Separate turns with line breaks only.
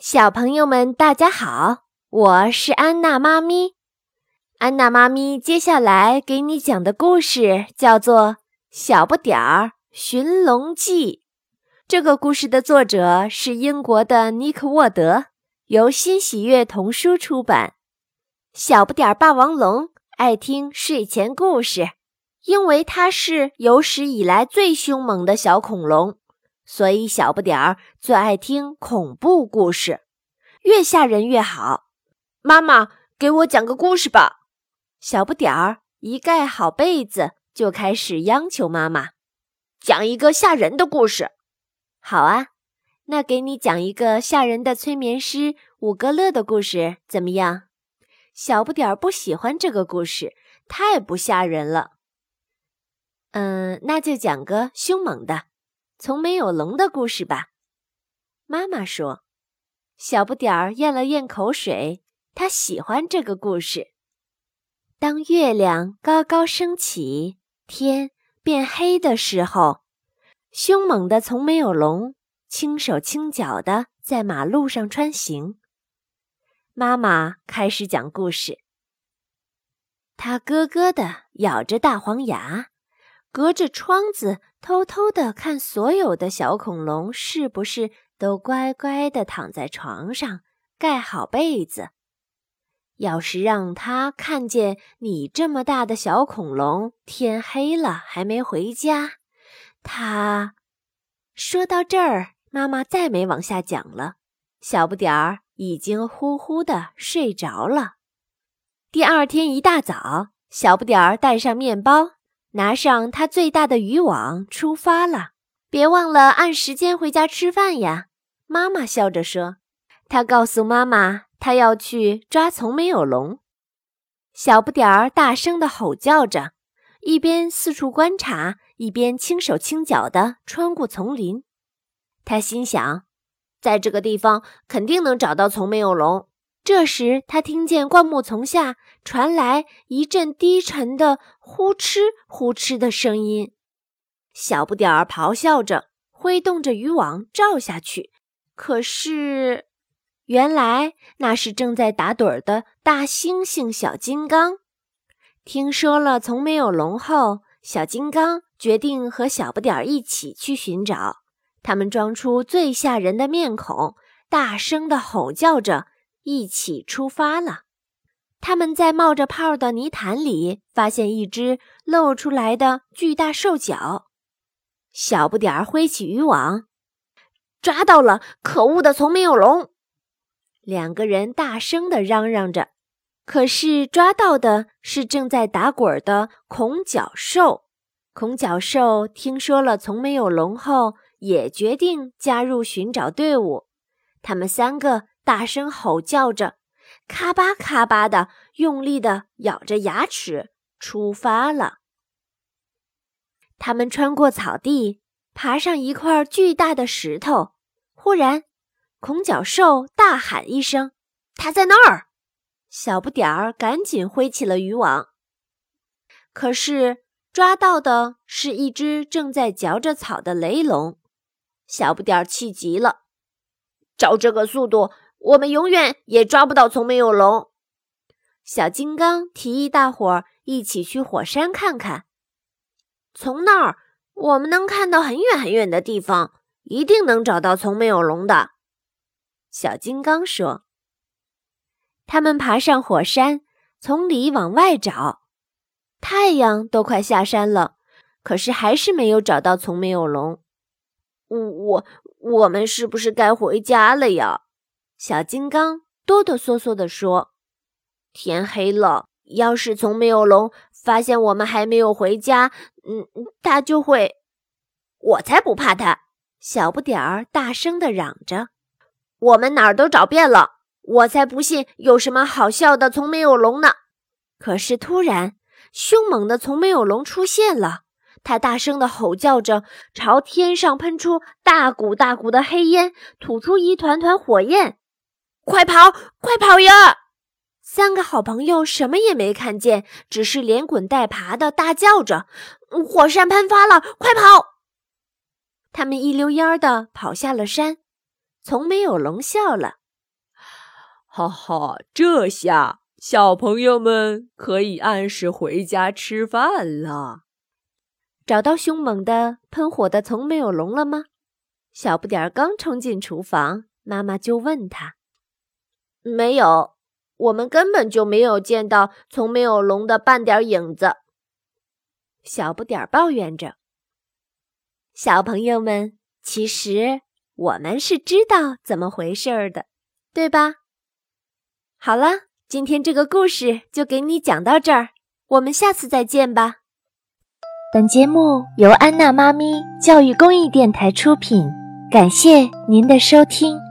小朋友们，大家好，我是安娜妈咪。安娜妈咪接下来给你讲的故事叫做《小不点儿寻龙记》。这个故事的作者是英国的尼克沃德，由新喜悦童书出版。小不点儿霸王龙爱听睡前故事，因为它是有史以来最凶猛的小恐龙。所以，小不点儿最爱听恐怖故事，越吓人越好。妈妈，给我讲个故事吧。小不点儿一盖好被子，就开始央求妈妈
讲一个吓人的故事。
好啊，那给你讲一个吓人的催眠师五格乐的故事，怎么样？小不点儿不喜欢这个故事，太不吓人了。嗯，那就讲个凶猛的。从没有龙的故事吧，妈妈说。小不点儿咽了咽口水，他喜欢这个故事。当月亮高高升起，天变黑的时候，凶猛的从没有龙轻手轻脚的在马路上穿行。妈妈开始讲故事，他咯咯的咬着大黄牙。隔着窗子偷偷的看，所有的小恐龙是不是都乖乖的躺在床上，盖好被子？要是让他看见你这么大的小恐龙，天黑了还没回家，他……说到这儿，妈妈再没往下讲了。小不点儿已经呼呼的睡着了。第二天一大早，小不点儿带上面包。拿上他最大的渔网，出发了。别忘了按时间回家吃饭呀！妈妈笑着说。他告诉妈妈，他要去抓从没有龙。小不点儿大声地吼叫着，一边四处观察，一边轻手轻脚地穿过丛林。他心想，在这个地方肯定能找到从没有龙。这时，他听见灌木丛下传来一阵低沉的呼哧呼哧的声音。小不点儿咆哮着，挥动着渔网照下去。可是，原来那是正在打盹儿的大猩猩小金刚。听说了从没有龙后，小金刚决定和小不点儿一起去寻找。他们装出最吓人的面孔，大声地吼叫着。一起出发了。他们在冒着泡的泥潭里发现一只露出来的巨大兽脚。小不点儿挥起渔网，抓到了！可恶的从没有龙！两个人大声地嚷嚷着。可是抓到的是正在打滚的恐角兽。恐角兽听说了从没有龙后，也决定加入寻找队伍。他们三个。大声吼叫着，咔吧咔吧的，用力的咬着牙齿，出发了。他们穿过草地，爬上一块巨大的石头。忽然，恐角兽大喊一声：“它在那儿！”小不点儿赶紧挥起了渔网，可是抓到的是一只正在嚼着草的雷龙。小不点儿气极了，
照这个速度。我们永远也抓不到从没有龙。
小金刚提议大伙儿一起去火山看看，
从那儿我们能看到很远很远的地方，一定能找到从没有龙的。
小金刚说。他们爬上火山，从里往外找，太阳都快下山了，可是还是没有找到从没有龙。
我我们是不是该回家了呀？
小金刚哆哆嗦嗦地说：“
天黑了，要是从没有龙发现我们还没有回家，嗯，他就会……我才不怕他！”
小不点儿大声地嚷着：“
我们哪儿都找遍了，我才不信有什么好笑的从没有龙呢！”
可是突然，凶猛的从没有龙出现了，他大声地吼叫着，朝天上喷出大股大股的黑烟，吐出一团团火焰。
快跑！快跑呀！
三个好朋友什么也没看见，只是连滚带爬的大叫着：“火山喷发了！快跑！”他们一溜烟儿的跑下了山。从没有龙笑了，
哈哈，这下小朋友们可以按时回家吃饭了。
找到凶猛的喷火的从没有龙了吗？小不点儿刚冲进厨房，妈妈就问他：“
没有，我们根本就没有见到从没有龙的半点影子。”
小不点儿抱怨着。小朋友们，其实我们是知道怎么回事的，对吧？好了，今天这个故事就给你讲到这儿，我们下次再见吧。本节目由安娜妈咪教育公益电台出品，感谢您的收听。